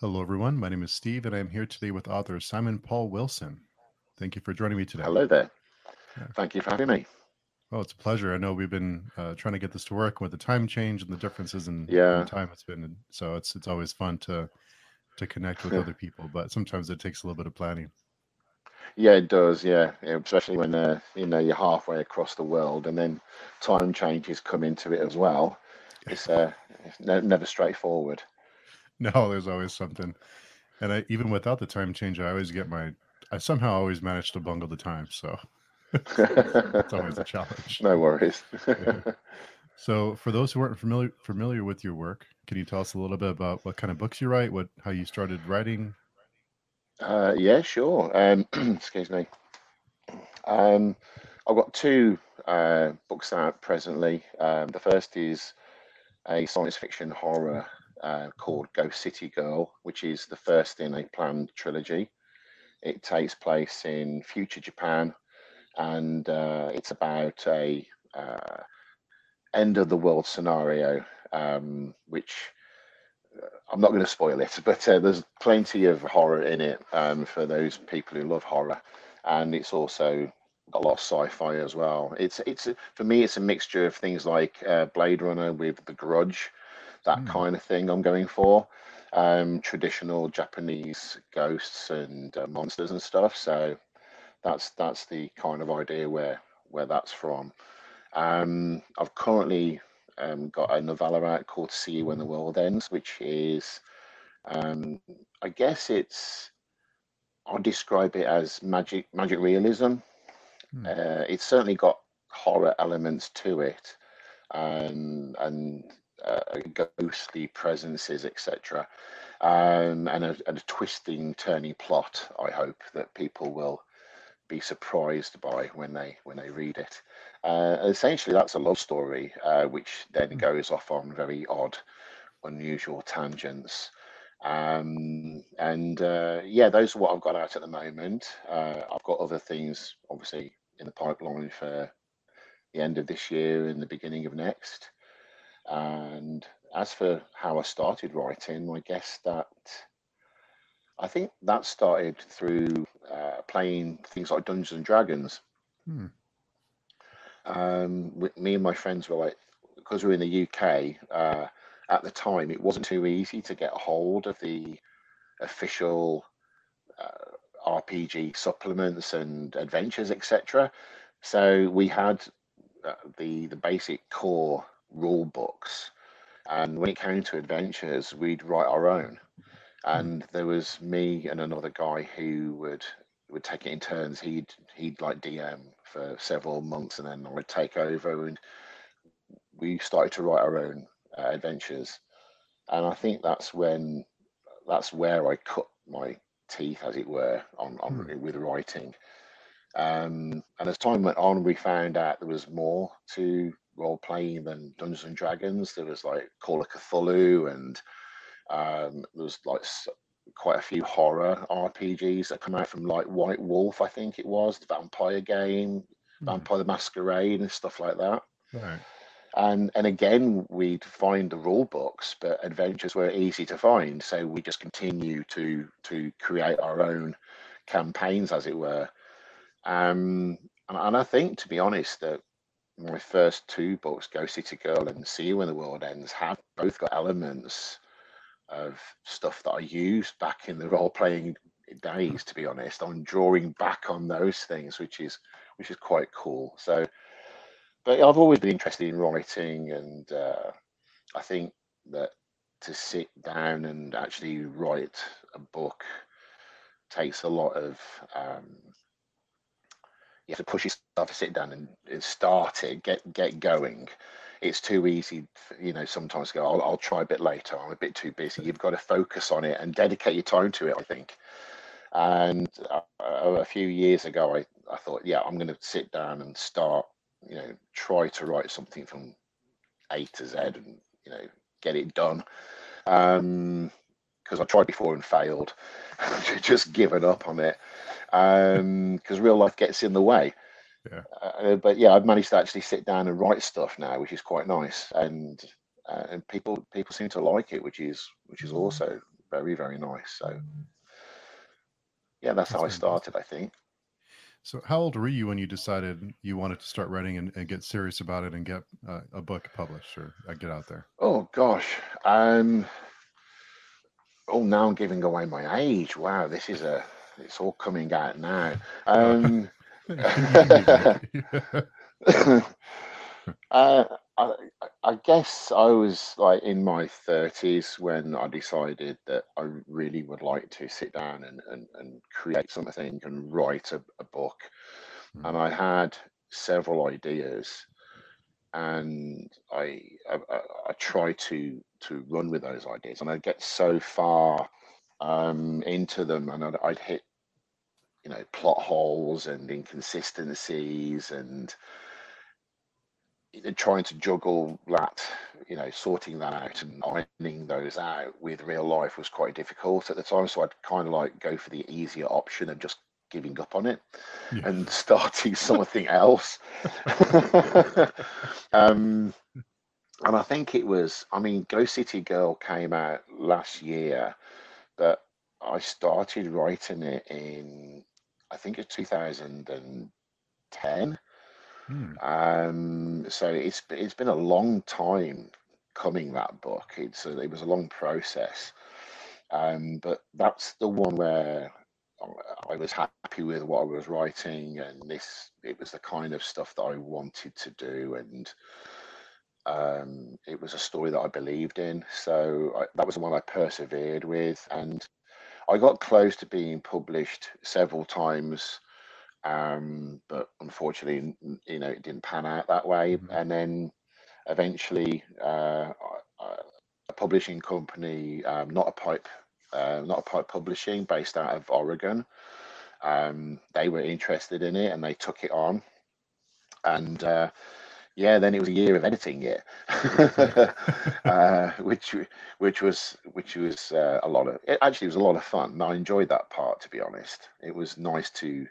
Hello, everyone. My name is Steve, and I'm here today with author Simon Paul Wilson. Thank you for joining me today. Hello there. Yeah. Thank you for having me. Oh, it's a pleasure. I know we've been uh, trying to get this to work with the time change and the differences in, yeah. in time it's been. So it's it's always fun to to connect with other people, but sometimes it takes a little bit of planning. Yeah, it does. Yeah, yeah especially when uh, you know you're halfway across the world, and then time changes come into it as well. It's uh, it's never straightforward. No, there's always something. And I, even without the time change, I always get my. I somehow always manage to bungle the time, so it's always a challenge. No worries. yeah. So, for those who aren't familiar familiar with your work, can you tell us a little bit about what kind of books you write, what how you started writing? Uh, yeah, sure. Um, excuse me. Um, I've got two uh, books out presently. Um, the first is a science fiction horror uh, called Ghost City Girl, which is the first in a planned trilogy. It takes place in future Japan, and uh, it's about a uh, end of the world scenario, um, which uh, I'm not going to spoil it, but uh, there's plenty of horror in it um, for those people who love horror, and it's also got a lot of sci-fi as well. It's it's for me, it's a mixture of things like uh, Blade Runner with The Grudge that mm. kind of thing I'm going for. Um, traditional Japanese ghosts and uh, monsters and stuff. So that's that's the kind of idea where where that's from. Um, I've currently um, got a novella out called "See You When the World Ends," which is, um, I guess it's, I'll describe it as magic magic realism. Mm. Uh, it's certainly got horror elements to it, um, and uh, ghostly presences, etc., um, and, a, and a twisting, turning plot. I hope that people will be surprised by when they when they read it. Uh, essentially, that's a love story, uh, which then hmm. goes off on very odd, unusual tangents. Um, and uh, yeah, those are what I've got out at the moment. Uh, I've got other things, obviously, in the pipeline for the end of this year and the beginning of next. And as for how I started writing, I guess that I think that started through uh, playing things like Dungeons and Dragons. Hmm. Um, with, me and my friends were like, because we are in the UK uh, at the time, it wasn't too easy to get a hold of the official uh, RPG supplements and adventures, etc. So we had uh, the the basic core rule books. And when it came to adventures, we'd write our own. And there was me and another guy who would would take it in turns. He'd he'd like DM for several months, and then I would take over, and we started to write our own uh, adventures. And I think that's when that's where I cut my teeth, as it were, on, on hmm. with writing. Um, and as time went on, we found out there was more to role playing than Dungeons and Dragons. There was like Call of Cthulhu, and um, there was like quite a few horror RPGs that come out from like White Wolf, I think it was the vampire game, mm. Vampire the Masquerade, and stuff like that. Right. And and again, we'd find the rule books, but adventures were easy to find, so we just continue to to create our own campaigns, as it were. Um, and, and I think, to be honest, that my first two books, Ghost City Girl and See You When the World Ends, have both got elements of stuff that I used back in the role playing days. To be honest, I'm drawing back on those things, which is which is quite cool. So, but I've always been interested in writing, and uh, I think that to sit down and actually write a book takes a lot of um, you have to push yourself to sit down and, and start it, get get going. It's too easy, you know. Sometimes go, I'll, I'll try a bit later. I'm a bit too busy. You've got to focus on it and dedicate your time to it. I think. And uh, a few years ago, I, I thought, yeah, I'm going to sit down and start, you know, try to write something from A to Z and you know get it done. Um, because I tried before and failed, just given up on it because um, real life gets in the way. Yeah. Uh, but yeah, I've managed to actually sit down and write stuff now, which is quite nice, and uh, and people people seem to like it, which is which is also very very nice. So yeah, that's, that's how I started. I think. So, how old were you when you decided you wanted to start writing and, and get serious about it and get uh, a book published or uh, get out there? Oh gosh, um, oh now I'm giving away my age. Wow, this is a it's all coming out now. Um, uh, I, I guess I was like in my 30s when I decided that I really would like to sit down and, and, and create something and write a, a book. Mm. And I had several ideas and I, I, I try to to run with those ideas and I get so far um, into them and I'd, I'd hit you know plot holes and inconsistencies and trying to juggle that, you know, sorting that out and ironing those out with real life was quite difficult at the time. So I'd kind of like go for the easier option of just giving up on it yeah. and starting something else. um, and I think it was, I mean, Ghost City Girl came out last year, but I started writing it in, I think it's 2010. Hmm. Um, so it's it's been a long time coming that book. It's a, it was a long process, um, but that's the one where I was happy with what I was writing, and this it was the kind of stuff that I wanted to do, and um, it was a story that I believed in. So I, that was the one I persevered with, and I got close to being published several times um, but unfortunately, you know, it didn't pan out that way. Mm-hmm. And then eventually, uh, a publishing company, um, not a pipe, uh, not a pipe publishing, based out of Oregon, um, they were interested in it and they took it on. And uh, yeah, then it was a year of editing it, uh, which which was which was uh, a lot of. It actually was a lot of fun. I enjoyed that part, to be honest. It was nice to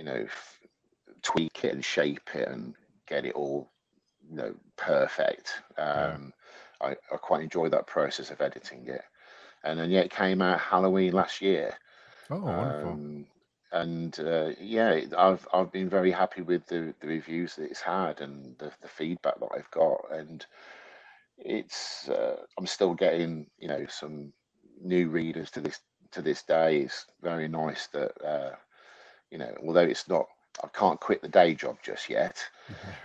you know, tweak it and shape it and get it all, you know, perfect. Um, yeah. I, I quite enjoyed that process of editing it. And then, yeah, it came out Halloween last year. Oh, wonderful. And uh, yeah, I've I've been very happy with the, the reviews that it's had and the, the feedback that I've got, and it's uh, I'm still getting you know some new readers to this to this day. It's very nice that uh, you know, although it's not, I can't quit the day job just yet.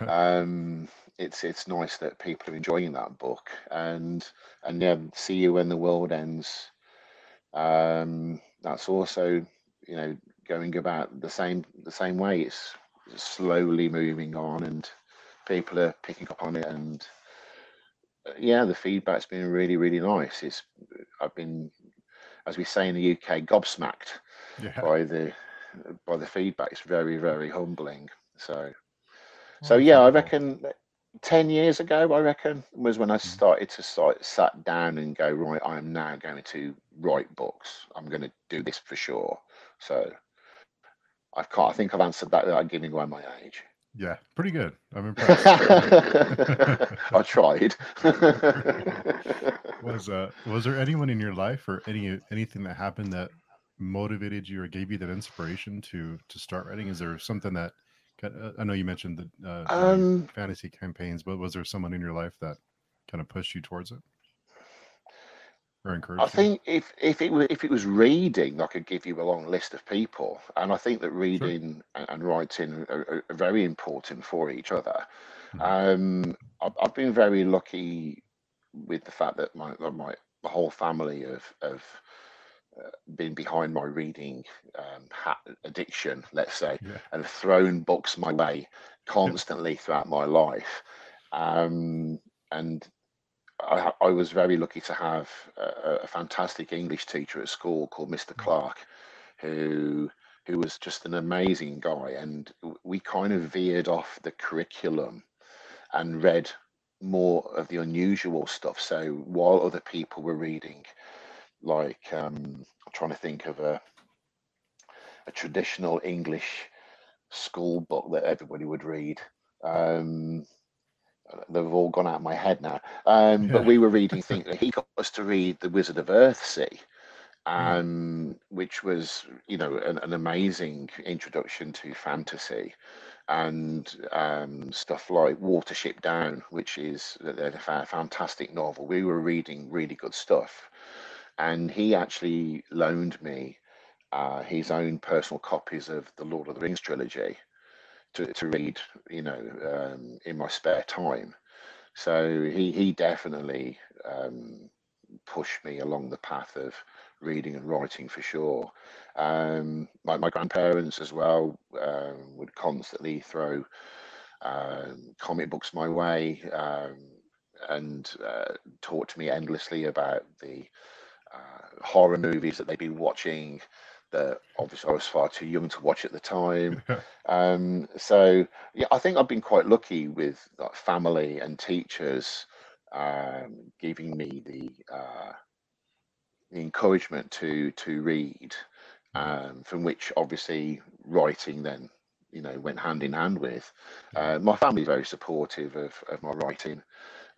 um, it's it's nice that people are enjoying that book, and and yeah, see you when the world ends. Um, that's also you know going about the same the same way. It's slowly moving on, and people are picking up on it, and uh, yeah, the feedback's been really really nice. It's I've been, as we say in the UK, gobsmacked yeah. by the by the feedback. It's very, very humbling. So, so yeah, I reckon ten years ago, I reckon was when I mm. started to start sat down and go right. I am now going to write books. I'm going to do this for sure. So, I can't. I think I've answered that without giving away my age. Yeah, pretty good. I'm impressed. I tried. was uh was there anyone in your life or any anything that happened that motivated you or gave you that inspiration to to start writing? Is there something that I know you mentioned the uh, um, fantasy campaigns, but was there someone in your life that kind of pushed you towards it I think if if it was if it was reading, I could give you a long list of people, and I think that reading sure. and, writing are, are, very important for each other. Mm-hmm. Um, I've, I've, been very lucky with the fact that my my the whole family of of uh, been behind my reading um, addiction, let's say, yeah. and thrown books my way constantly throughout my life. Um, and I, I, was very lucky to have a, a, fantastic English teacher at school called Mr. Mm. Clark, who who was just an amazing guy. And we kind of veered off the curriculum and read more of the unusual stuff. So while other people were reading like um, I'm trying to think of a a traditional English school book that everybody would read. Um, they've all gone out of my head now. Um. But we were reading things. he got us to read The Wizard of Earthsea, um, which was you know an, an, amazing introduction to fantasy and um, stuff like Watership Down, which is a fantastic novel. We were reading really good stuff, and he actually loaned me uh, his own personal copies of the Lord of the Rings trilogy to, to read, you know, um, in my spare time. So he he definitely um, pushed me along the path of reading and writing for sure. Um, my, my grandparents as well um, would constantly throw um, comic books my way um, and uh, talk to me endlessly about the uh, horror movies that they'd be watching that obviously I was far too young to watch at the time. um, so yeah, I think I've been quite lucky with like, family and teachers um, giving me the uh, the encouragement to to read, mm-hmm. um, from which obviously writing then you know went hand in hand with. Uh, my family's very supportive of, of my writing,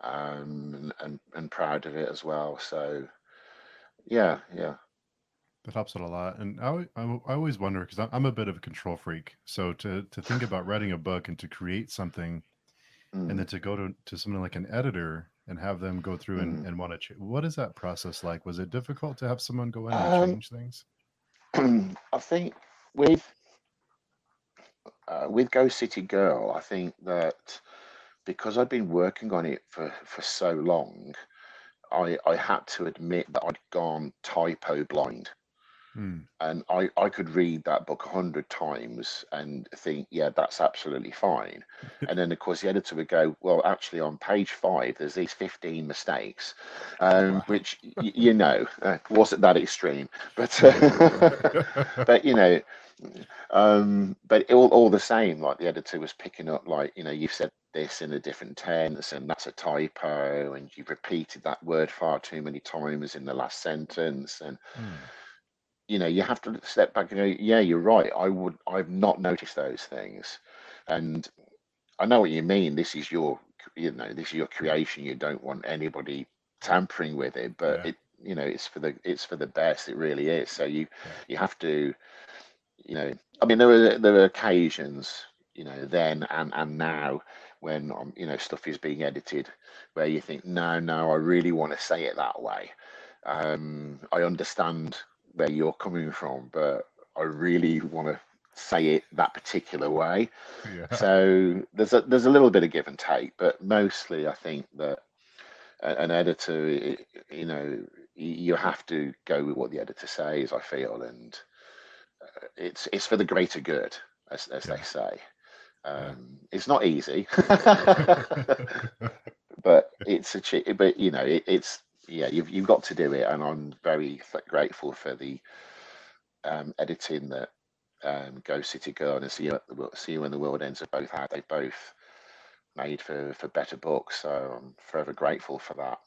um, and and proud of it as well. So yeah, yeah. That helps it a lot, and I, I, I always wonder because I'm a bit of a control freak. So to to think about writing a book and to create something, mm. and then to go to to something like an editor and have them go through and, mm. and want to change. What is that process like? Was it difficult to have someone go in and um, change things? I think with uh, with Ghost City Girl, I think that because I'd been working on it for for so long, I I had to admit that I'd gone typo blind. Mm. And I, I could read that book a hundred times and think, yeah, that's absolutely fine. and then, of course, the editor would go, well, actually, on page five, there's these 15 mistakes, um, wow. which, y- you know, uh, wasn't that extreme. But, uh, but you know, um, but all, all the same, like the editor was picking up, like, you know, you've said this in a different tense and that's a typo and you've repeated that word far too many times in the last sentence and mm you know you have to step back and go yeah you're right. I would i've not noticed those things. And i know what you mean. This is your you know this is your creation. You don't want anybody tampering with it but yeah. it you know it's for the it's for the best. It really is. So you yeah. you have to you know i mean there are there are occasions you know then and and now when um, you know stuff is being edited where you think no no i really want to say it that way. Um i understand where you're coming from, but I really want to say it that particular way. Yeah. So there's a there's a little bit of give and take, but mostly I think that an editor, you know, you have to go with what the editor says. I feel, and uh, it's it's for the greater good, as as yeah. they say. Um, yeah. It's not easy, but it's a but you know it, it's yeah, you've you've got to do it, and I'm very grateful for the um, editing that um, Ghost City Girl and See You, See You When the World Ends have both had. They both made for for better books, so I'm forever grateful for that.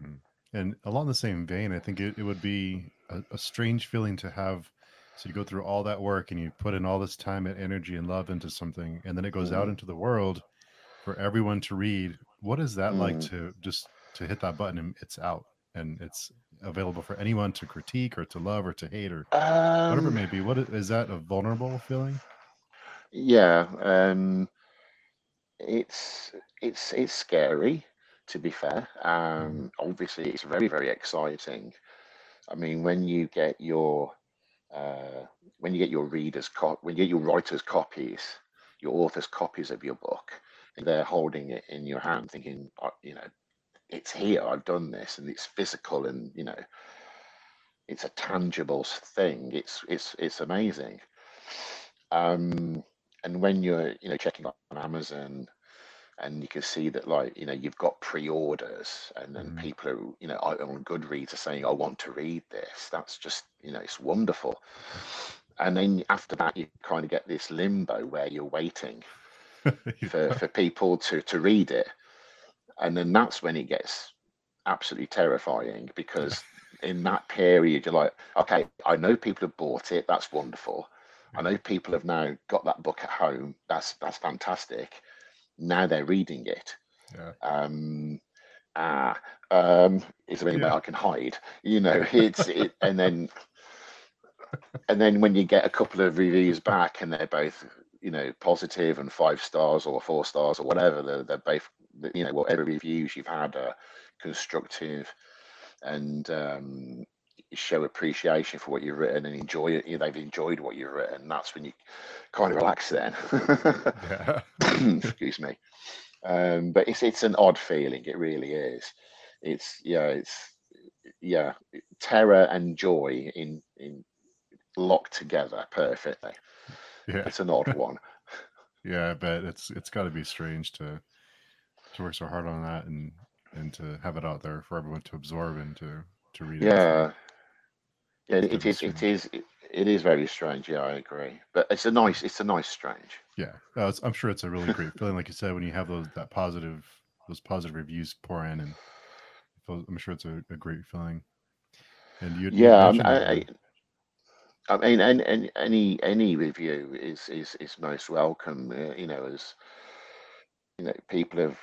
Mm-hmm. And along the same vein, I think it, it would be a, a strange feeling to have. So you go through all that work and you put in all this time and energy and love into something, and then it goes mm. out into the world for everyone to read. What is that mm. like to just to hit that button and it's out and it's available for anyone to critique or to love or to hate or um, whatever it may be. What is, is that a vulnerable feeling? Yeah, um, it's it's it's scary to be fair. Um, mm. obviously, it's very very exciting. I mean, when you get your uh, when you get your readers co- when you get your writers copies, your authors copies of your book, they're holding it in your hand, thinking, uh, you know, it's here i've done this and it's physical and you know it's a tangible thing. It's it's it's amazing. Um and when you're you know checking on amazon and you can see that like you know you've got pre-orders and then mm. people are you know on goodreads are saying i want to read this. That's just you know it's wonderful. And then after that you kind of get this limbo where you're waiting for, for people to to read it and then that's when it gets absolutely terrifying because in that period you're like okay i know people have bought it that's wonderful i know people have now got that book at home that's that's fantastic now they're reading it yeah. um, ah, um, is there any yeah. way I can hide? You know, it's it, and then and then when you get a couple of reviews back and they're both you know positive and five stars or four stars or whatever, they're, they're both you know whatever reviews you've had are constructive and um, show appreciation for what you've written and enjoy it. You know, they've enjoyed what you've written. That's when you kind of relax. Then, excuse me. Um, but it's it's an odd feeling. It really is. It's yeah. It's yeah. Terror and joy in in locked together perfectly. Yeah, it's an odd one. yeah, but it's it's got to be strange to to work so hard on that and and to have it out there for everyone to absorb and to to read. Yeah, yeah, it, it is. It is. It, it is very strange. Yeah, I agree. But it's a nice. It's a nice strange. Yeah, uh, I'm sure it's a really great feeling, like you said, when you have those that positive, those positive reviews pour in, and I'm sure it's a, a great feeling. And you, yeah, you I, I, I, mean, any, any any review is is is most welcome. Uh, you know, as you know, people have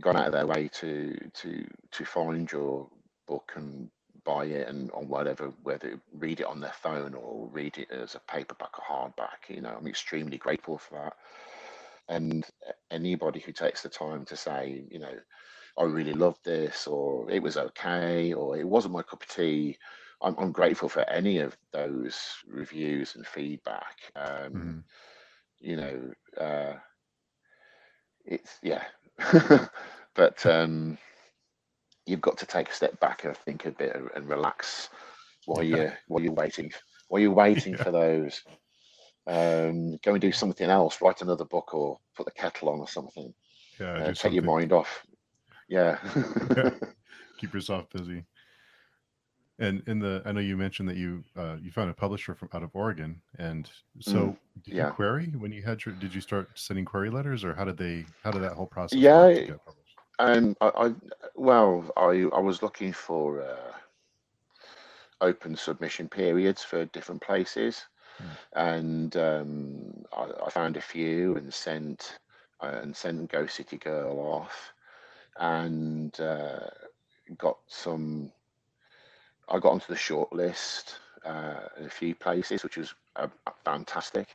gone out of their way to to to find your book and buy it and on whatever, whether read it on their phone or read it as a paperback or hardback. You know, I'm extremely grateful for that. And anybody who takes the time to say, you know, I really loved this, or it was okay, or it wasn't my cup of tea. I'm, I'm grateful for any of those reviews and feedback. Um, mm-hmm. You know, uh, it's yeah, but um, you've got to take a step back and think a bit and relax while you're while you're waiting while you're waiting yeah. for those. Um, go and do something else. Write another book or put the kettle on or something. Yeah, uh, take something. your mind off. Yeah. yeah. Keep yourself busy. And in the, I know you mentioned that you uh, you found a publisher from out of Oregon, and so mm, did yeah. you query when you had your? Did you start sending query letters, or how did they? How did that whole process? Yeah, and I, I well, I I was looking for uh, open submission periods for different places, mm. and um, I, I, found a few and sent uh, and sent Ghost City Girl off, and uh, got some. I got onto the short list uh, in a few places, which was uh, fantastic.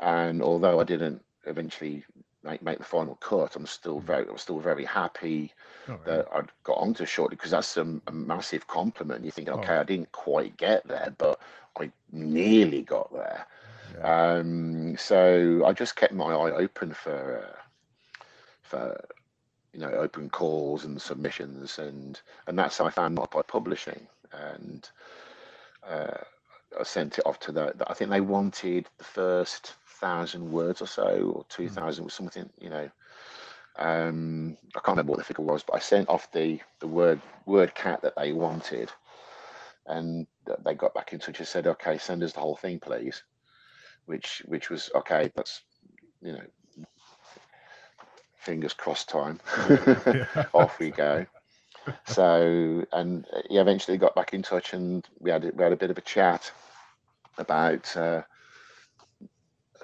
And although I didn't eventually make, make the final cut, I'm still mm. very I'm still very happy oh, that I got onto shortly because that's a, a, massive compliment. You think, oh. okay, oh. I didn't quite get there, but I nearly got there. Yeah. Um, so I just kept my eye open for uh, for you know open calls and submissions, and and that's how I found by Publishing, and uh, I sent it off to the. I think they wanted the first thousand words or so, or two thousand, hmm. thousand, mm. something, you know. Um, I can't remember what the figure was, but I sent off the the word word cat that they wanted, and they got back in touch and said, "Okay, send us the whole thing, please." Which which was okay. That's you know, fingers crossed time. off we go. So and he eventually got back in touch, and we had we had a bit of a chat about. Uh,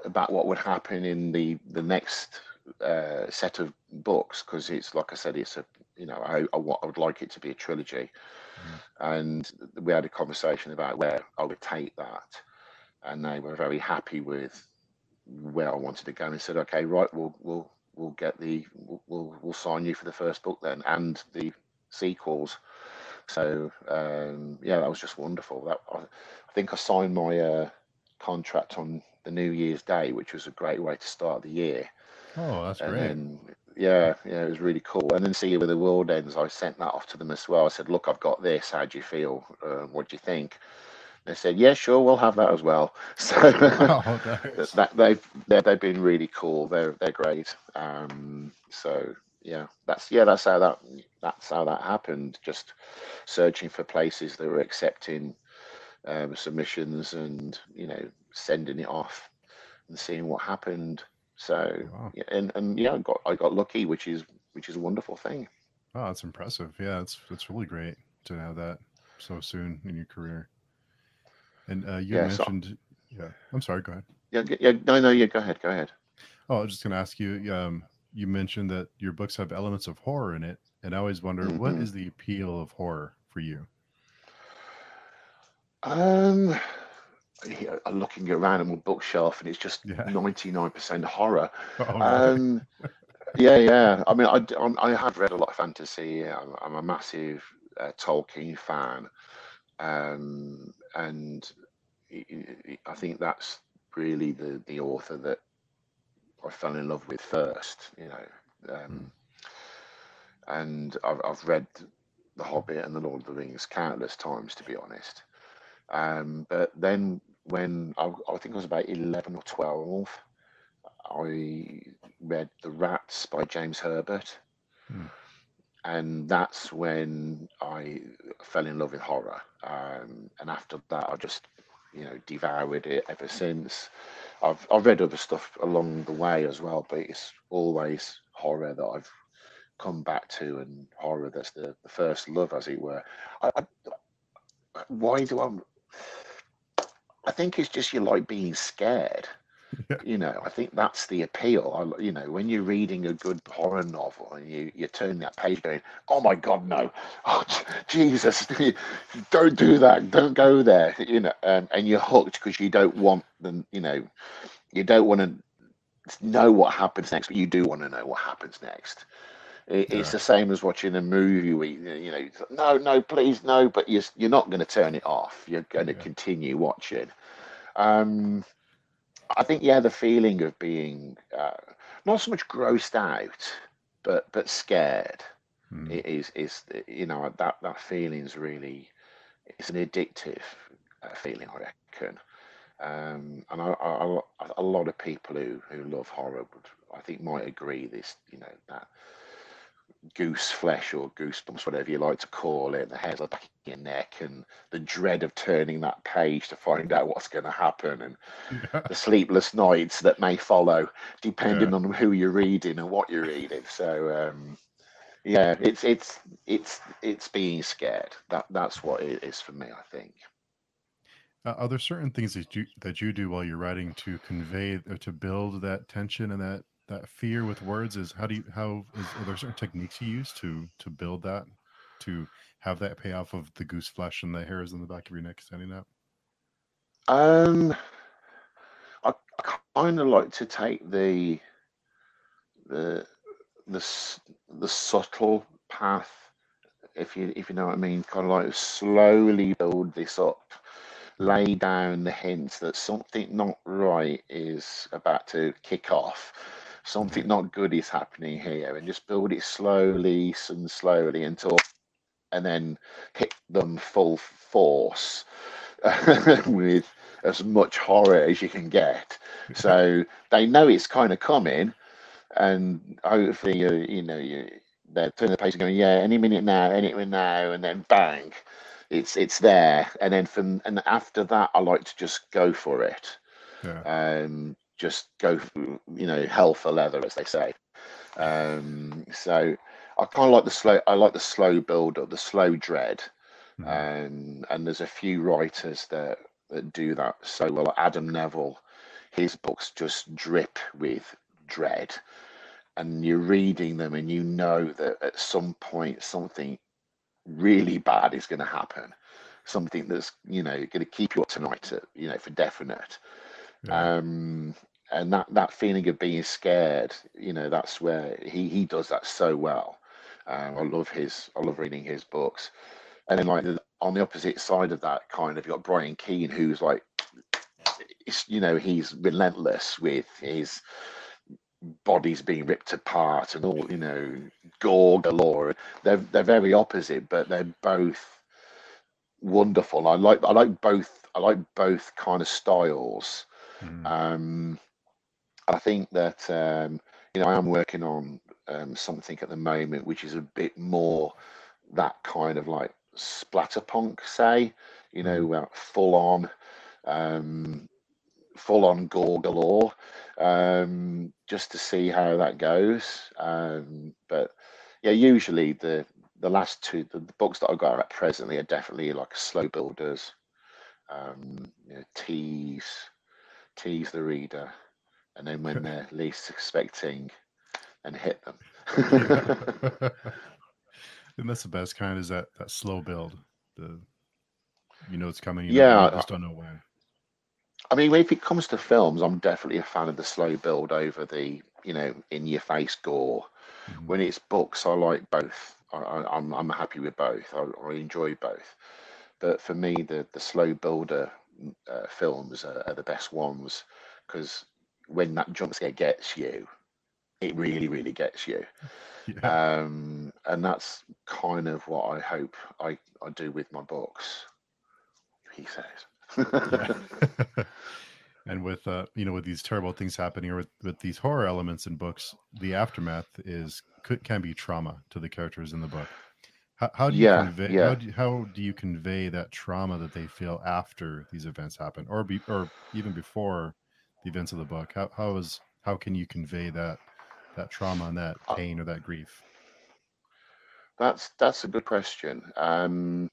about what would happen in the the next uh, set of books because it's like I said, it's a you know I, I, I would like it to be a trilogy, mm. and we had a conversation about where I would take that, and they were very happy with where I wanted to go and said, okay, right, we'll we'll we'll get the we'll we'll sign you for the first book then and the sequels. So um, yeah, that was just wonderful. That I, I think I signed my uh, contract on the New Year's Day, which was a great way to start the year. Oh, that's and great. Then, yeah, yeah, it was really cool. And then see where the world ends, I sent that off to them as well. I said, "Look, I've got this. How do you feel? Uh, what do you think?" They said, "Yeah, sure, we'll have that as well." So oh, that they've they've been really cool. They're they're great. Um, so yeah, that's yeah, that's how that that's how that happened. Just searching for places that were accepting um, submissions and you know sending it off and seeing what happened. So wow. yeah, and and yeah, I got I got lucky, which is which is a wonderful thing. Oh, that's impressive. Yeah, it's it's really great to have that so soon in your career. And uh, you yeah, mentioned, so, yeah. I'm sorry. Go ahead. Yeah, yeah. No, no. Yeah, go ahead. Go ahead. Oh, I was just going to ask you. Um, you mentioned that your books have elements of horror in it, and I always wonder mm-hmm. what is the appeal of horror for you. Um, I'm looking around at my bookshelf, and it's just nine percent horror. Oh, um, yeah, yeah. I mean, I, I have read a lot of fantasy. I'm, I'm a massive uh, Tolkien fan, um, and I think that's really the the author that I fell in love with first. You know, um, mm. and I've, I've read The Hobbit and The Lord of the Rings countless times, to be honest. Um, but then when I, I think I was about eleven or twelve, I read The Rats by James Herbert. Mm. And that's when I fell in love with horror. Um, and after that, I just, you know, devoured it ever since. I've, I've read other stuff along the way as well, but it's always horror that I've come back to, and horror that's the, the first love, as it were. I, I, why do I? I think it's just you like being scared. Yeah. You know, I think that's the appeal. I, you know, when you're reading a good horror novel and you, you turn that page going, oh my God, no. Oh, Jesus, don't do that. Don't go there. You know, um, and you're hooked because you don't want them, you know, you don't want to know what happens next, but you do want to know what happens next. It, yeah. It's the same as watching a movie. Where, you know, no, no, please, no, but you're, you're not going to turn it off. You're going to yeah. continue watching. Um, I think yeah, the feeling of being uh, not so much grossed out, but but scared mm. is is you know that that feeling is really it's an addictive uh, feeling, I reckon. Um, and I, I, a lot of people who who love horror would I think might agree this you know that goose flesh or goosebumps, whatever you like to call it, the hairs on the back of your neck, and the dread of turning that page to find out what's going to happen, and yeah. the sleepless nights that may follow, depending yeah. on who you're reading and what you're reading. So, um, yeah, it's it's it's it's being scared. That that's what it is for me. I think. Uh, are there certain things that you that you do while you're writing to convey or to build that tension and that that fear with words is how do you how is, are there certain techniques you use to to build that to have that payoff of the goose flesh and the hairs in the back of your neck standing up? Um i, kind of like to take the the the the subtle path if you if you know what i mean kind of like slowly build this up lay down the hints that something not right is about to kick off something not good is happening here and just build it slowly and slowly until and then hit them full force with as much horror as you can get. So they know it's kind of coming and hopefully you you know you they're turning the page and going yeah any minute now any minute now and then bang it's it's there. And then from and after that i like to just go for it. Yeah. um just go, you know, hell for leather, as they say. Um, so I kind of like the slow. I like the slow build up, the slow dread, mm-hmm. um, and there's a few writers that that do that so well. Adam Nevill, his books just drip with dread, and you're reading them, and you know that at some point something really bad is going to happen, something that's you know going to keep you up tonight, you know, for definite. Yeah. Um, and that that feeling of being scared, you know, that's where he he does that so well. Um, I love his, I love reading his books. And then like on the opposite side of that, kind of, you got Brian Keene, who's like, you know, he's relentless with his bodies being ripped apart and all, you know, gore galore. They're they're very opposite, but they're both wonderful. I like I like both. I like both kind of styles. Mm. Um, I think that um, you know I am working on um, something at the moment which is a bit more that kind of like splatterpunk, say, you know, mm. full on, um, full on gore galore, um, just to see how that goes. Um, but yeah, usually the the last two the, the books that I've got at presently are definitely like slow builders, um, you know, tease tease the reader and then when they're least expecting, and hit them. and that's the best kind is that that slow build. The you know it's coming. You yeah, know, you just don't know when. I mean, if it comes to films, I'm definitely a fan of the slow build over the you know in your face gore. Mm-hmm. When it's books, I like both. I, am I'm, I'm happy with both. I, I, enjoy both. But for me, the the slow builder uh, films are, are the best ones because when that jump scare gets you, it really, really gets you. Yeah. Um, and that's kind of what I hope I, I do with my books. He says. and with uh, you know, with these terrible things happening, or with, with these horror elements in books, the aftermath is could can be trauma to the characters in the book. How, how do you yeah, convey yeah. How, do, how do you convey that trauma that they feel after these events happen, or be or even before the events of the book? How how is how can you convey that that trauma and that uh pain or that grief? That's that's a good question. Um,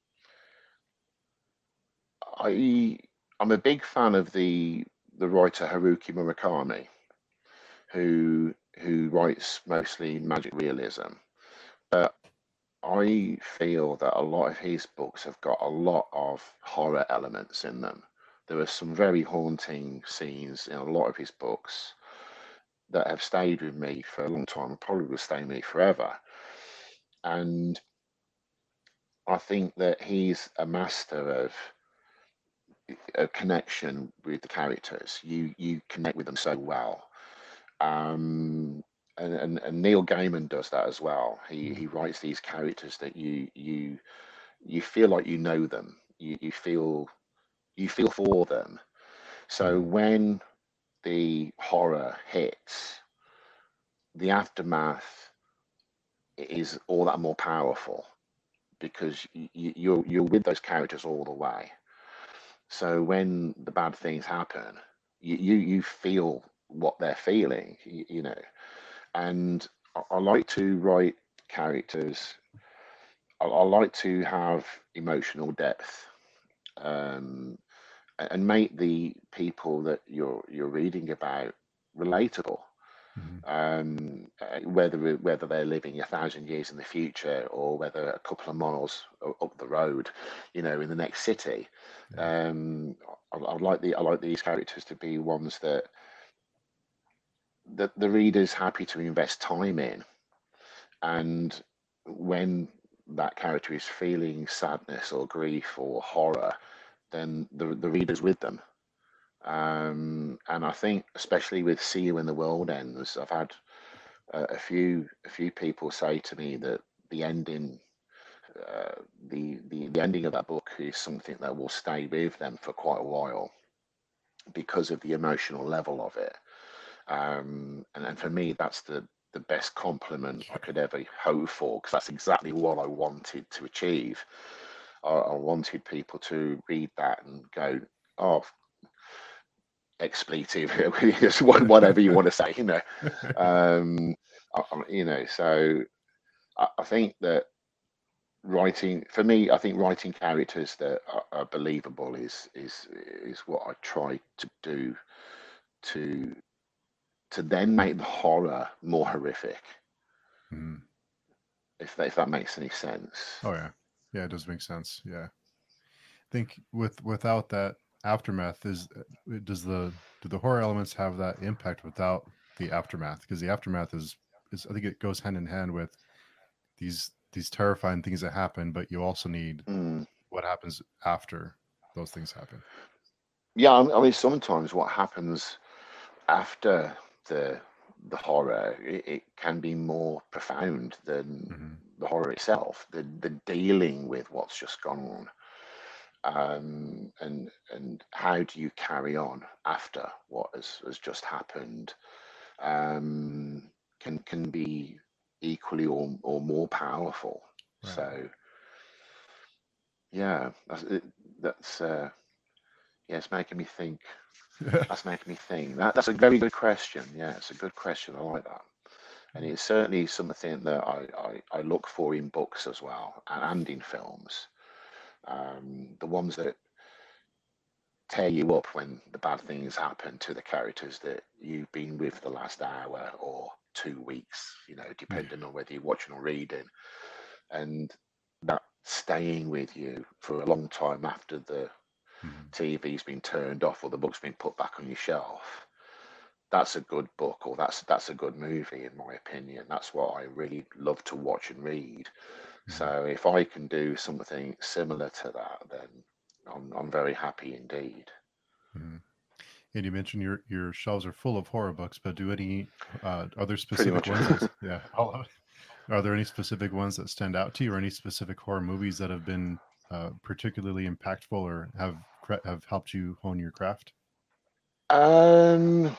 I I'm a big fan of the the writer Haruki Murakami, who who writes mostly magic realism. But I feel that a lot of his books have got a lot of horror elements in them. There are some very haunting scenes in a lot of his books that have stayed with me for a long time probably will stay with me forever. And I think that he's a master of a connection with the characters. You you connect with them so well. Um, and, and, and Neil Gaiman does that as well. He mm. he writes these characters that you you you feel like you know them. You you feel you feel for them. So mm. when the horror hits, the aftermath is all that more powerful because you, you're you're with those characters all the way. So when the bad things happen, you you, you feel what they're feeling, you, you know. And I, I, like to write characters. I, I like to have emotional depth. Um, and make the people that you're you're reading about relatable. Mm-hmm. Um, uh, whether whether they're living a thousand years in the future or whether a couple of miles up the road, you know, in the next city, um, I, I, like the I like these characters to be ones that that the reader's happy to invest time in, and when that character is feeling sadness or grief or horror, then the the reader's with them. Um, and I think, especially with "See You When the World Ends," I've had uh, a few a few people say to me that the ending, uh, the, the the ending of that book is something that will stay with them for quite a while because of the emotional level of it. Um, and, and for me, that's the the best compliment I could ever hope for because that's exactly what I wanted to achieve. I, I wanted people to read that and go, oh, expletive, whatever you want to say, you know. Um, I, you know, so I, I, think that writing, for me, I think writing characters that are, are believable is is is what I try to do to to then make the horror more horrific. Mm. If that, if that makes any sense. Oh yeah. Yeah, it does make sense. Yeah, I think with without that aftermath is uh, does the do the horror elements have that impact without the aftermath? Because the aftermath is is I think it goes hand in hand with these these terrifying things that happen, but you also need mm. what happens after those things happen. Yeah, I mean sometimes what happens after the the horror it, it, can be more profound than mm-hmm. the horror itself the the dealing with what's just gone on um, and and how do you carry on after what has, has just happened um, can can be equally or, or more powerful right. so yeah that's that's uh, yeah it's making me think that's making me think. That, that's a very good question. Yeah, it's a good question. I like that. And it's certainly something that I, I, I look for in books as well and, in films. Um, the ones that tear you up when the bad things happen to the characters that you've been with the last hour or two weeks, you know, depending on whether you're watching or reading, and that staying with you for a long time after the TV's been turned off or the book's been put back on your shelf. That's a good book, or that's that's a good movie, in my opinion. That's what I really love to watch and read. Mm-hmm. So if I can do something similar to that, then I'm I'm very happy indeed. Mm-hmm. And you mentioned your your shelves are full of horror books, but do any uh, other specific ones? yeah, are there any specific ones that stand out to you, or any specific horror movies that have been uh, particularly impactful or have have helped you hone your craft? Um,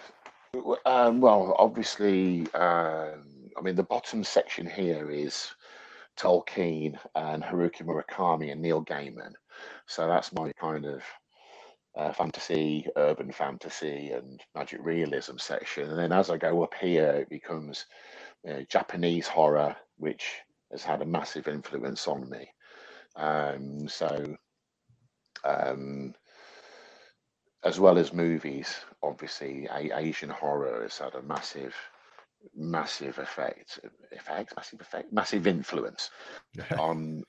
um well, obviously, um, I mean, the bottom section here is Tolkien and Haruki Murakami and Neil Gaiman. So that's my kind of uh, fantasy, urban fantasy, and magic realism section. And then as I go up here, it becomes you know, Japanese horror, which has had a massive influence on me. Um, so, um, as well as movies, obviously, a- Asian horror has had a massive, massive effect, effect, massive effect, massive influence on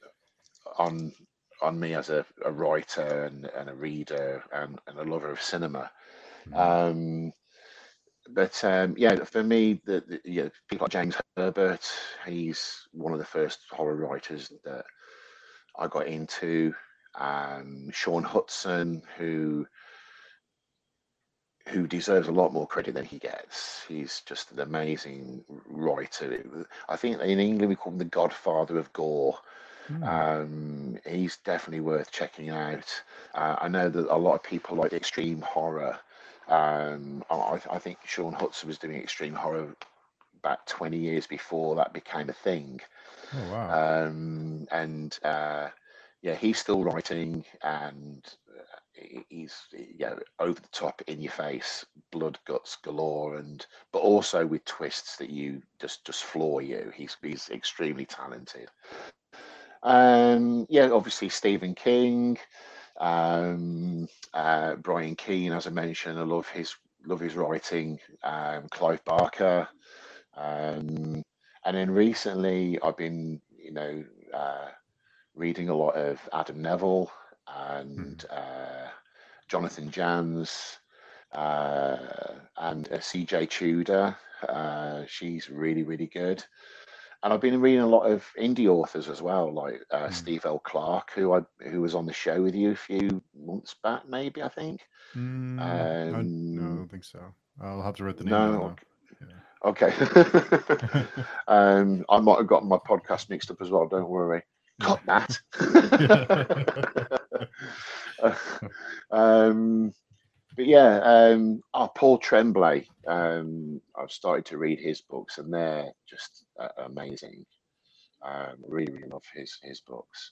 on on me as a, a writer and, and, a reader and, and, a lover of cinema. Mm. Um, but um, yeah, for me, the, the you know, people like James Herbert, he's one of the first horror writers that I got into. Um, Shaun Hutson, who who deserves a lot more credit than he gets. He's just an amazing writer. I think in England we call him the Godfather of gore Mm. Um, he's definitely worth checking out. Uh, I know that a lot of people like extreme horror. Um, I, I, think Shaun Hutson was doing extreme horror about 20 years before that became a thing. Oh, wow. Um, and uh, yeah, he's still writing and uh, he's know, over the top, in your face, blood, guts galore, and but also with twists that you just just floor you. He's he's extremely talented. Um, yeah, obviously Stephen King, um, uh, Brian Keene, as I mentioned, I love his love his writing. Um, Clive Barker, um, and then recently I've been, you know, uh, reading a lot of Adam Nevill and mm. uh, Jonathan Janz uh, and uh, C.J. Tudor. Uh, she's really, really good and I've been reading a lot of indie authors as well, like uh, mm. Steve L. Clark, who I who was on the show with you a few months back, maybe I think. Mm, um, I, no, I don't think so. I'll have to write the name. No, okay. um, I might have gotten my podcast mixed up as well. Don't worry. Cut that. um, but yeah, um, oh, Paul Tremblay. Um, I've started to read his books, and they're just uh, amazing. Um, really, really love his his books.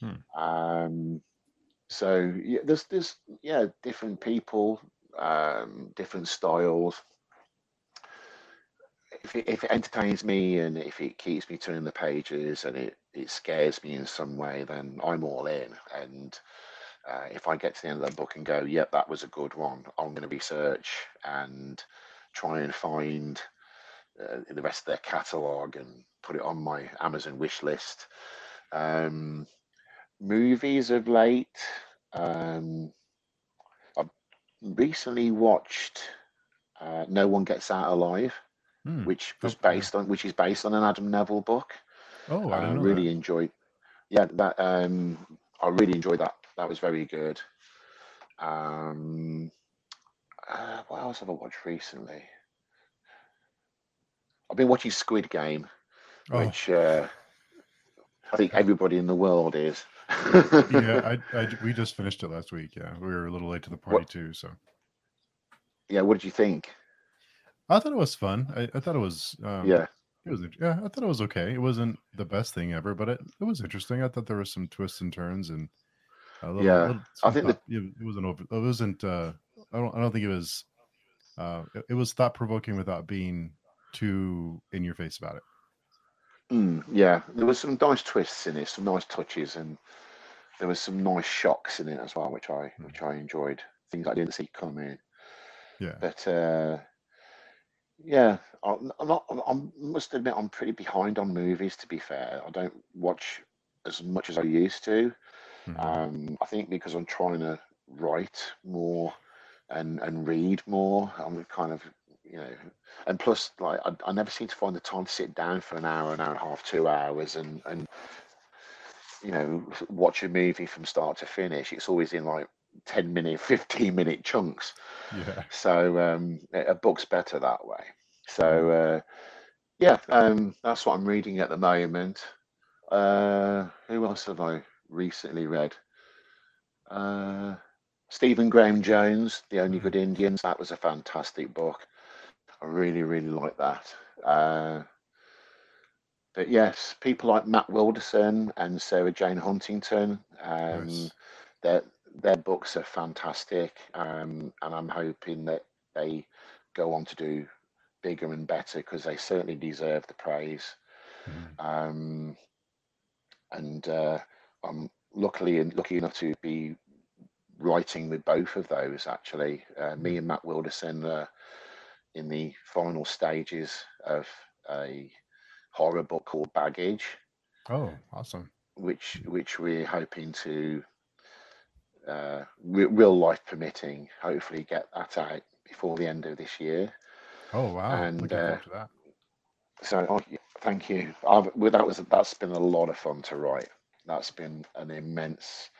Hmm. Um, so yeah, there's there's yeah different people, um, different styles. If it, if it entertains me and if it keeps me turning the pages and it, it scares me in some way, then I'm all in. And uh, if I get to the end of the book and go, yep, that was a good one, I'm going to research and try and find uh, the rest of their catalogue and put it on my Amazon wish list. Um, movies of late, um, I've recently watched uh, No One Gets Out Alive, hmm. which was okay. based on which is based on an Adam Nevill book. Oh, I uh, really that. enjoyed. Yeah, that um, I really enjoyed that that was very good. Um, uh, what else have I watched recently? I've been watching Squid Game, oh. which uh, I think everybody in the world is. yeah, I, I, we just finished it last week. Yeah, we were a little late to the party what, too. So, yeah, what did you think? I thought it was fun. I, I thought it was. Um, yeah. It was. Yeah, I thought it was okay. It wasn't the best thing ever, but it, it was interesting. I thought there were some twists and turns, and Little, yeah, little, I think thought, it wasn't over. It wasn't. Uh, I don't. I don't think it was. Uh, it, it was thought provoking without being too in your face about it. Mm, yeah, there was some nice twists in it, some nice touches, and there was some nice shocks in it as well, which I mm. which I enjoyed. Things I didn't see coming. Yeah. But uh, Yeah, I'm not. I must admit, I'm pretty behind on movies. To be fair, I don't watch as much as I used to. Mm-hmm. Um, I think because I'm trying to write more and and read more. I'm kind of you know, and plus like I, I never seem to find the time to sit down for an hour, an hour and a half, two hours, and and you know watch a movie from start to finish. It's always in like 10 minute 15 minute chunks. Yeah. So um a book's better that way. So uh yeah um that's what i'm reading at the moment. Uh who else have i recently read? Uh stephen graham jones the only good mm. indians. That was a fantastic book. I really really like that. Uh but yes, people like Matt Wilderson and Sarah Jane Huntington, um, nice. they're their books are fantastic, um, and I'm hoping that they go on to do bigger and better because they certainly deserve the praise. Mm. Um, and uh, I'm luckily lucky enough to be writing with both of those. Actually, uh, me and Matt Wilderson are in the final stages of a horror book called Baggage. Oh, awesome! Which which we're hoping to uh, real life permitting, hopefully get that out before the end of this year. Oh wow! And uh, so, oh, thank you. I've, well, that was that's been a lot of fun to write. That's been an immense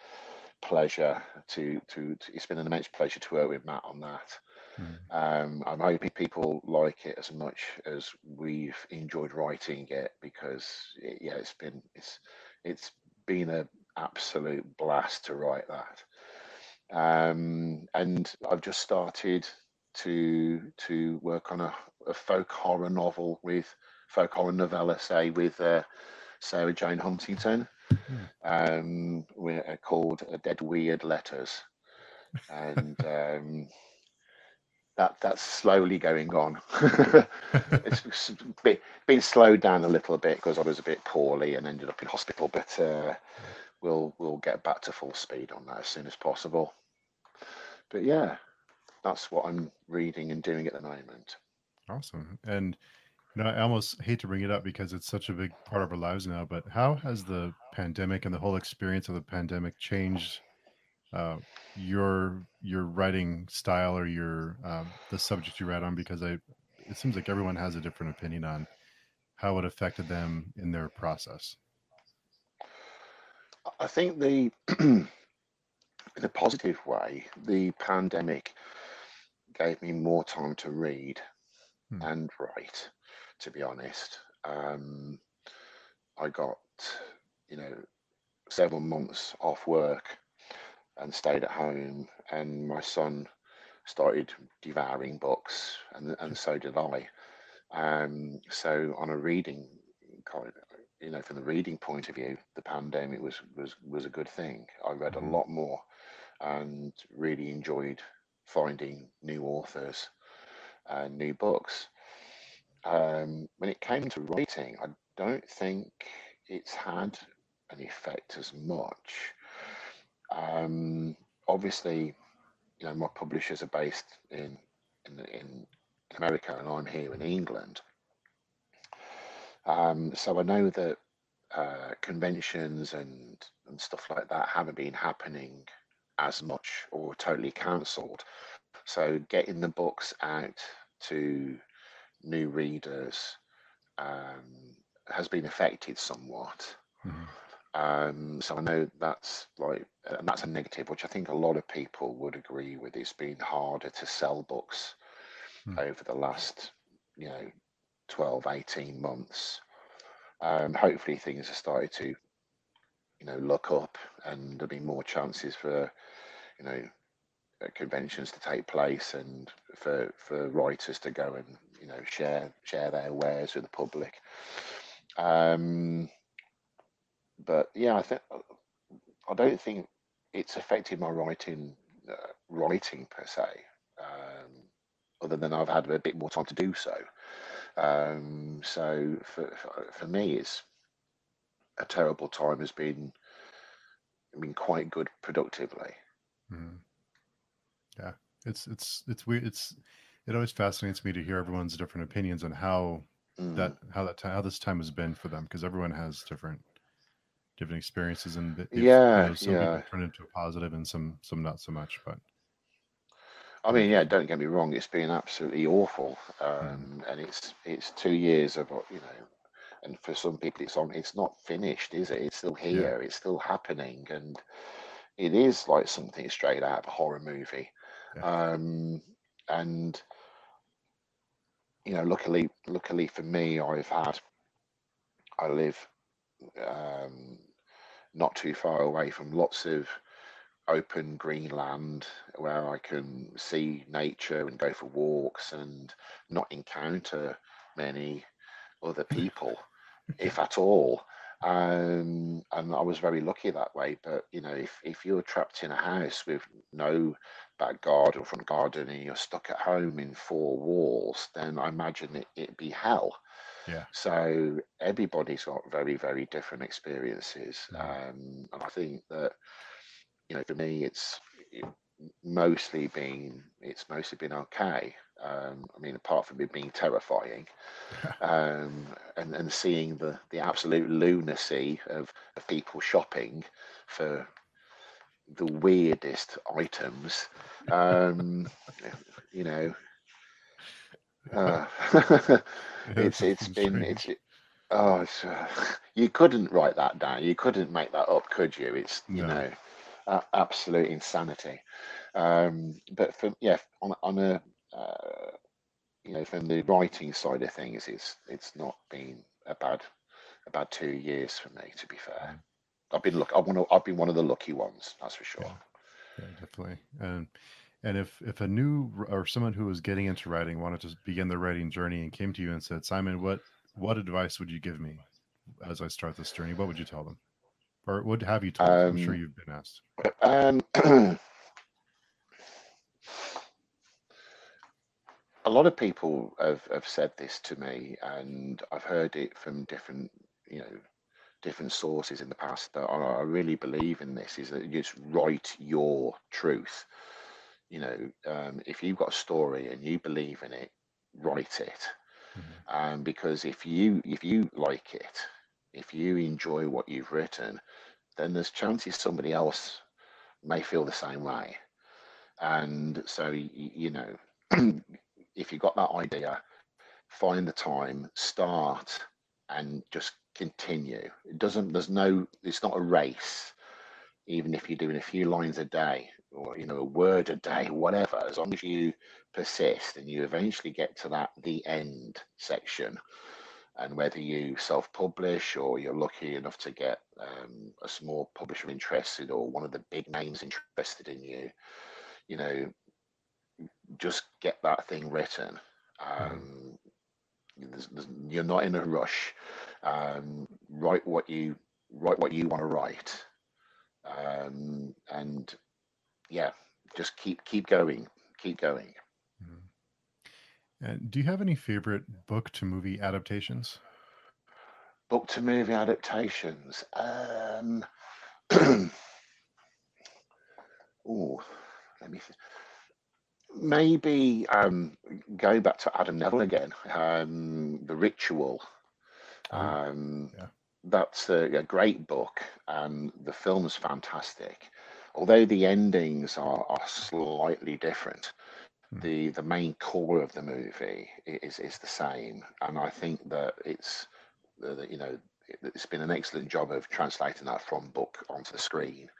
pleasure to, to, to it's been an immense pleasure to work with Matt on that. Mm. Um, I'm hoping people like it as much as we've enjoyed writing it because it, yeah, it's been it's it's been a absolute blast to write that um, and I've just started to to work on a, a, folk horror novel with folk horror novella, say with uh, Sarah Jane Huntington. Mm. Um, we're uh, called Dead Weird Letters, and um, that that's slowly going on. it's been, been slowed down a little bit because I was a bit poorly and ended up in hospital, but uh, we'll we'll get back to full speed on that as soon as possible but yeah, that's what I'm reading and doing at the moment. Awesome. And you know, I almost hate to bring it up because it's such a big part of our lives now. But how has the pandemic and the whole experience of the pandemic changed uh, your your writing style or your um, the subject you write on? Because I, it seems like everyone has a different opinion on how it affected them in their process. I think the in a positive way, the pandemic gave me more time to read hmm. and write, to be honest. Um, I got, you know, several months off work and stayed at home, and my son started devouring books, and and so did I. Um, so on a reading you know, from the reading point of view, the pandemic was was was a good thing. I read a hmm. lot more and really enjoyed finding new authors and new books. Um, when it came to writing, I don't think it's had an effect as much. Um, obviously, you know, my publishers are based in, in, in America and I'm here in England. Um, so I know that uh, conventions and, and stuff like that haven't been happening as much or totally cancelled. So getting the books out to new readers um, has been affected somewhat. Mm-hmm. Um, so I know that's like, and that's a negative, which I think a lot of people would agree with. It's been harder to sell books mm-hmm. over the last, you know, 12, 18 months. Um, hopefully things have started to you know look up and there'll be more chances for you know conventions to take place and for for writers to go and you know share share their wares with the public um but yeah i think i don't think it's affected my writing uh, writing per se um other than i've had a bit more time to do so um so for for, for me it's a terrible time has been been quite good productively. Mm-hmm. Yeah, it's it's it's weird. It's it always fascinates me to hear everyone's different opinions on how mm. that how that time how this time has been for them because everyone has different different experiences and if, yeah, you know, some yeah. turn into a positive and some some not so much. But I mean, yeah, don't get me wrong, it's been absolutely awful, mm. um, mm. and it's it's two years of you know, and for some people it's on, it's not finished, is it? It's still here, yeah. it's still happening, and it is like something straight out of a horror movie. Yeah. Um, and you know, luckily, luckily for me, I've had, I live um, not too far away from lots of open green land where I can see nature and go for walks and not encounter many other people, if at all. Um, and I was very lucky that way. But you know, if if you're trapped in a house with no back garden or front garden and you're stuck at home in four walls, then I imagine it, it'd be hell. Yeah. So everybody's got very, very different experiences. Um, and I think that, you know, for me, it's mostly been, it's mostly been okay. Um, I mean, apart from it being terrifying, um, and and seeing the the absolute lunacy of, of people shopping for the weirdest items, um, you know, uh, it's it's been it's oh it's, uh, you couldn't write that down. You couldn't make that up, could you? It's you no. know uh, absolute insanity. Um, but for yeah, on on a uh, you know from the writing side of things, it's it's not been a bad a bad two years for me. To be fair, mm. I've been look. I want to. I've been one of the lucky ones. That's for sure. Yeah, yeah definitely. And and if if a new or someone who was getting into writing wanted to begin their writing journey and came to you and said, Simon, what what advice would you give me as I start this journey? What would you tell them, or what have you told? Um, I'm sure um, you've been asked. Um, a lot of people have, have said this to me, and I've heard it from different, you know, different sources in the past. That I, I really believe in this: is that you just write your truth you know, um, if you've got a story and you believe in it, write it. Mm-hmm. Um, because if you if you like it, if you enjoy what you've written, then there's chances somebody else may feel the same way. And so you, know, if you've got that idea, find the time, start, and just continue. It doesn't. There's no. It's not a race. Even if you're doing a few lines a day, or you know a word a day whatever as long as you persist and you eventually get to that the end section and whether you self-publish or you're lucky enough to get um, a small publisher interested or one of the big names interested in you you know just get that thing written hmm. um, there's, there's, you're not in a rush um, write what you write what you want to write um, and yeah, just keep keep going, keep going. And do you have any favorite book to movie adaptations? Book to movie adaptations. Um, oh, let me. Think. Maybe um, going back to Adam Nevill again. Um, the Ritual. Oh, um, yeah. That's a, a, great book, and the film is fantastic although the endings are, are slightly different. The the main core of the movie is is the same, and I think that it's you know it's been an excellent job of translating that from book onto the screen.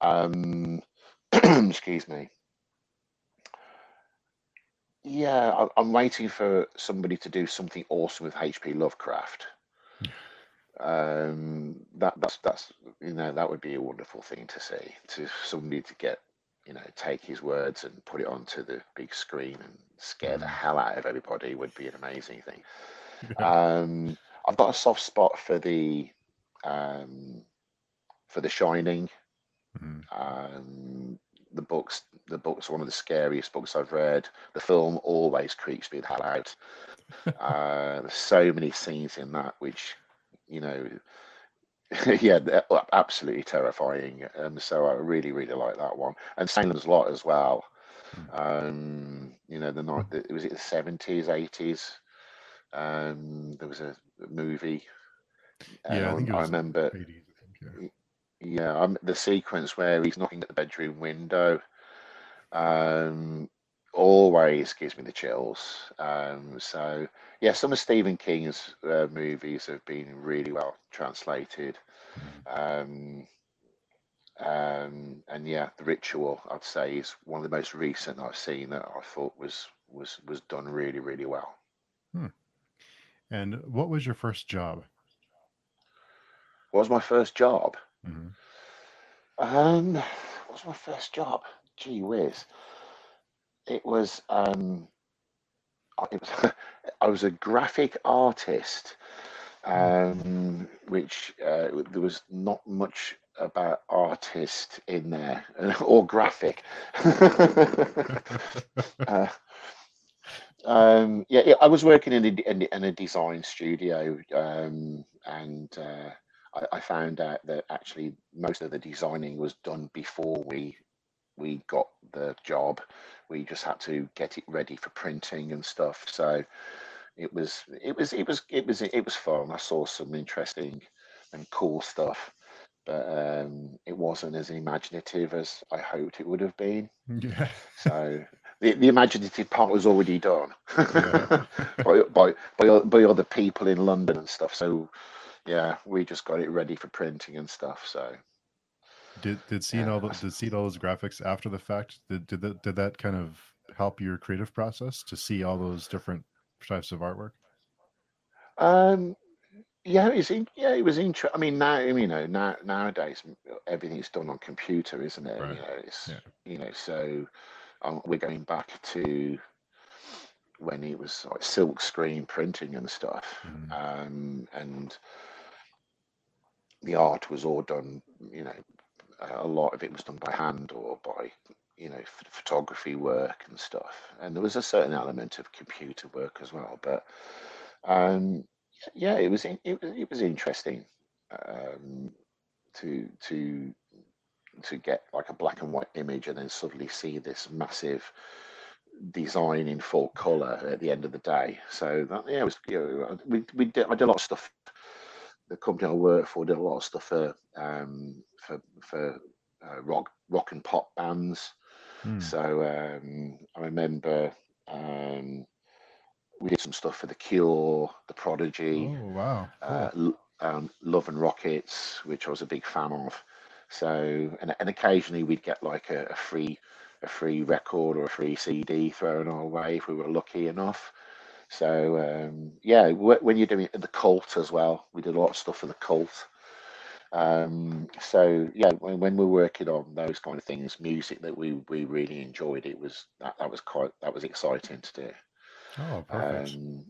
Um, excuse me. Yeah, I'm waiting for somebody to do something awesome with H.P. Lovecraft um, that that's that's you know that would be a wonderful thing to see to somebody to get you know take his words and put it onto the big screen and scare the mm. hell out of everybody would be an amazing thing. um, I've got a soft spot for the um, for The Shining. Mm. Um, the books, the books, one of the scariest books I've read. The film always creeps me the hell out. uh, there's so many scenes in that which you know, yeah, absolutely terrifying. And so I really, really like that one. And Salem's Lot as well. Um, you know, the night that was it the seventies, eighties. Um, there was a movie. Yeah, I think it I remember. 80s, I think, yeah. Yeah, um, the sequence where he's knocking at the bedroom window um, always gives me the chills. Um, so yeah, some of Stephen King's uh, movies have been really well translated. Um, um, and yeah, The Ritual, I'd say, is one of the most recent I've seen that I thought was was was done really, really well. Hmm. And what was your first job? What was my first job? Mhm. Um, what was my first job? Gee whiz. It was um I it was I was a graphic artist, um, which uh, there was not much about artist in there or graphic. uh, um, yeah, yeah, I was working in a, in, in a design studio, um, and uh, I, I found out that actually most of the designing was done before we we got the job. We just had to get it ready for printing and stuff. So it was it was it was it was it was fun. I saw some interesting and cool stuff, but um, it wasn't as imaginative as I hoped it would have been. Yeah. So the, the imaginative part was already done Yeah. by, by by by other people in London and stuff. So yeah, we just got it ready for printing and stuff. So Did did seeing yeah, all the, did seeing all those graphics after the fact did did that, did that kind of help your creative process to see all those different types of artwork? um, yeah, it's in, yeah, it was interesting. I mean, now you know now nowadays everything's done on computer, isn't it? You know, it's Yeah. you know so um, we're going back to when it was like silk screen printing and stuff, Mhm. um, and the art was all done. You know, a lot of it was done by hand or by you know ph- photography work and stuff, and there was a certain element of computer work as well. But um, yeah, it was in, it it was interesting um, to to to get like a black and white image and then suddenly see this massive design in full color at the end of the day. So that, yeah, it was you know, we we did I did a lot of stuff. The company I work for did a lot of stuff for um, for for uh, rock rock and pop bands. Hmm. So um, I remember um, we did some stuff for the Cure, the Prodigy, Oh wow, uh, cool. Um, Love and Rockets, which I was a big fan of. So, and, and occasionally we'd get like a, a free a free record or a free CD thrown our way if we were lucky enough. So, um, yeah, when you're doing the Cult as well, we did a lot of stuff for the Cult. Um, so yeah, when, when we're working on those kind of things, music that we we really enjoyed, it was that, that was quite that was exciting to do. Oh, perfect. Um,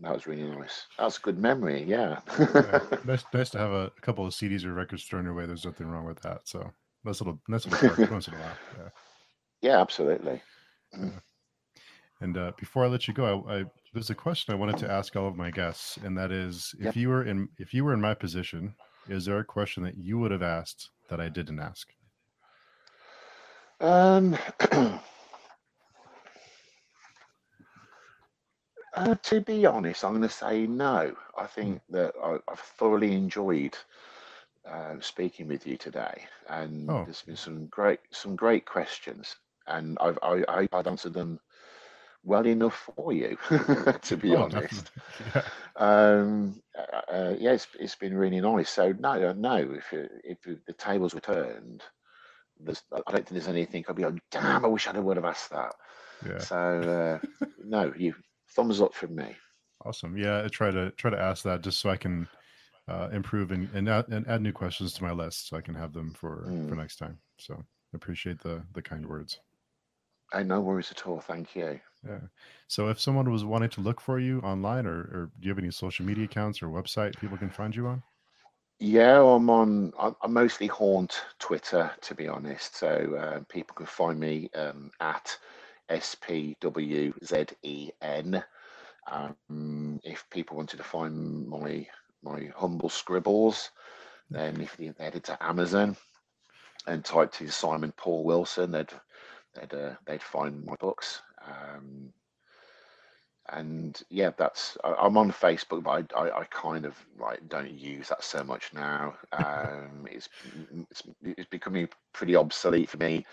that was really nice. That's a good memory. Yeah. Yeah, nice, nice to have a, a couple of CDs or records thrown your way. There's nothing wrong with that. So nice little, nice little once in a while. Yeah. yeah, absolutely. And uh, before I let you go, I, I there's a question I wanted to ask all of my guests, and that is, if Yep. you were in if you were in my position, is there a question that you would have asked that I didn't ask? Um, uh, to be honest, I'm going to say no. I think that I, I've thoroughly enjoyed uh, speaking with you today, and Oh, there's been some great some great questions, and I've I, I, I've answered them well enough for you, to be oh, honest. Yeah. Um, uh, uh, yeah, it's, it's been really nice. So no, uh, no, if it, if the tables were turned, there's, I don't think there's anything I'd be like, damn, I wish I would have asked that. Yeah. So uh, no, you thumbs up from me. Awesome. Yeah, I try to try to ask that just so I can uh, improve and and add, and add new questions to my list so I can have them for for Mm. next time. So appreciate the the kind words. Hey, no worries at all. Thank you. Yeah. So if someone was wanting to look for you online, or, or do you have any social media accounts or website people can find you on? Yeah, I'm on. I, mostly haunt Twitter, to be honest. So uh, people can find me um, at spwzen. Um, if people wanted to find my my humble scribbles, then if they headed to Amazon and typed in Simon Paul Wilson, they'd they'd uh, they'd find my books. Um, and yeah, that's I, am on Facebook, but I, I, I, kind of like don't use that so much now. Um, it's, it's it's becoming pretty obsolete for me.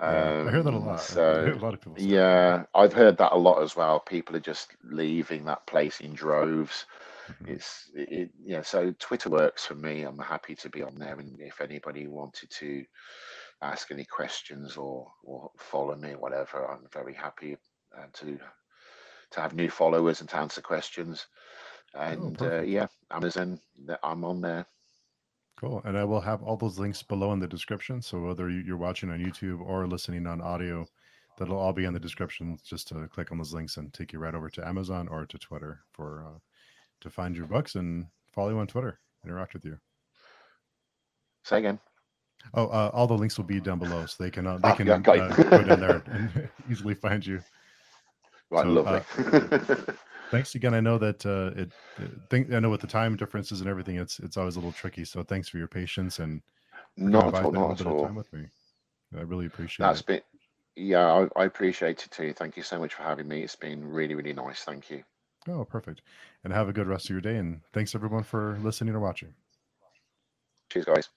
Yeah, I hear that a um, lot. So a lot of people. yeah, I've heard that a lot as well. People are just leaving that place in droves. Mm-hmm. It's it, yeah. So Twitter works for me. I'm happy to be on there, and if anybody wanted to ask any questions or or follow me, whatever, I'm very happy uh, to to have new followers and to answer questions. Oh, and oh, uh, yeah, Amazon, I'm on there. Cool. And I will have all those links below in the description. So whether you're watching on YouTube or listening on audio, that'll all be in the description. Just to click on those links and take you right over to Amazon or to Twitter for uh, to find your books and follow you on Twitter, interact with you. Say again. Oh, uh, all the links will be down below, so they can uh, they ah, can yeah, uh, go down there and easily find you. Right, so, lovely. Uh, thanks again. I know that uh, it, it think, I know with the time differences and everything, it's it's always a little tricky. So thanks for your patience and not at all, not at all. Time with me. I really appreciate That's it. Been, yeah, I, I appreciate it too. Thank you so much for having me. It's been really, really nice. Thank you. Oh, perfect. And have a good rest of your day. And thanks everyone for listening or watching. Cheers, guys.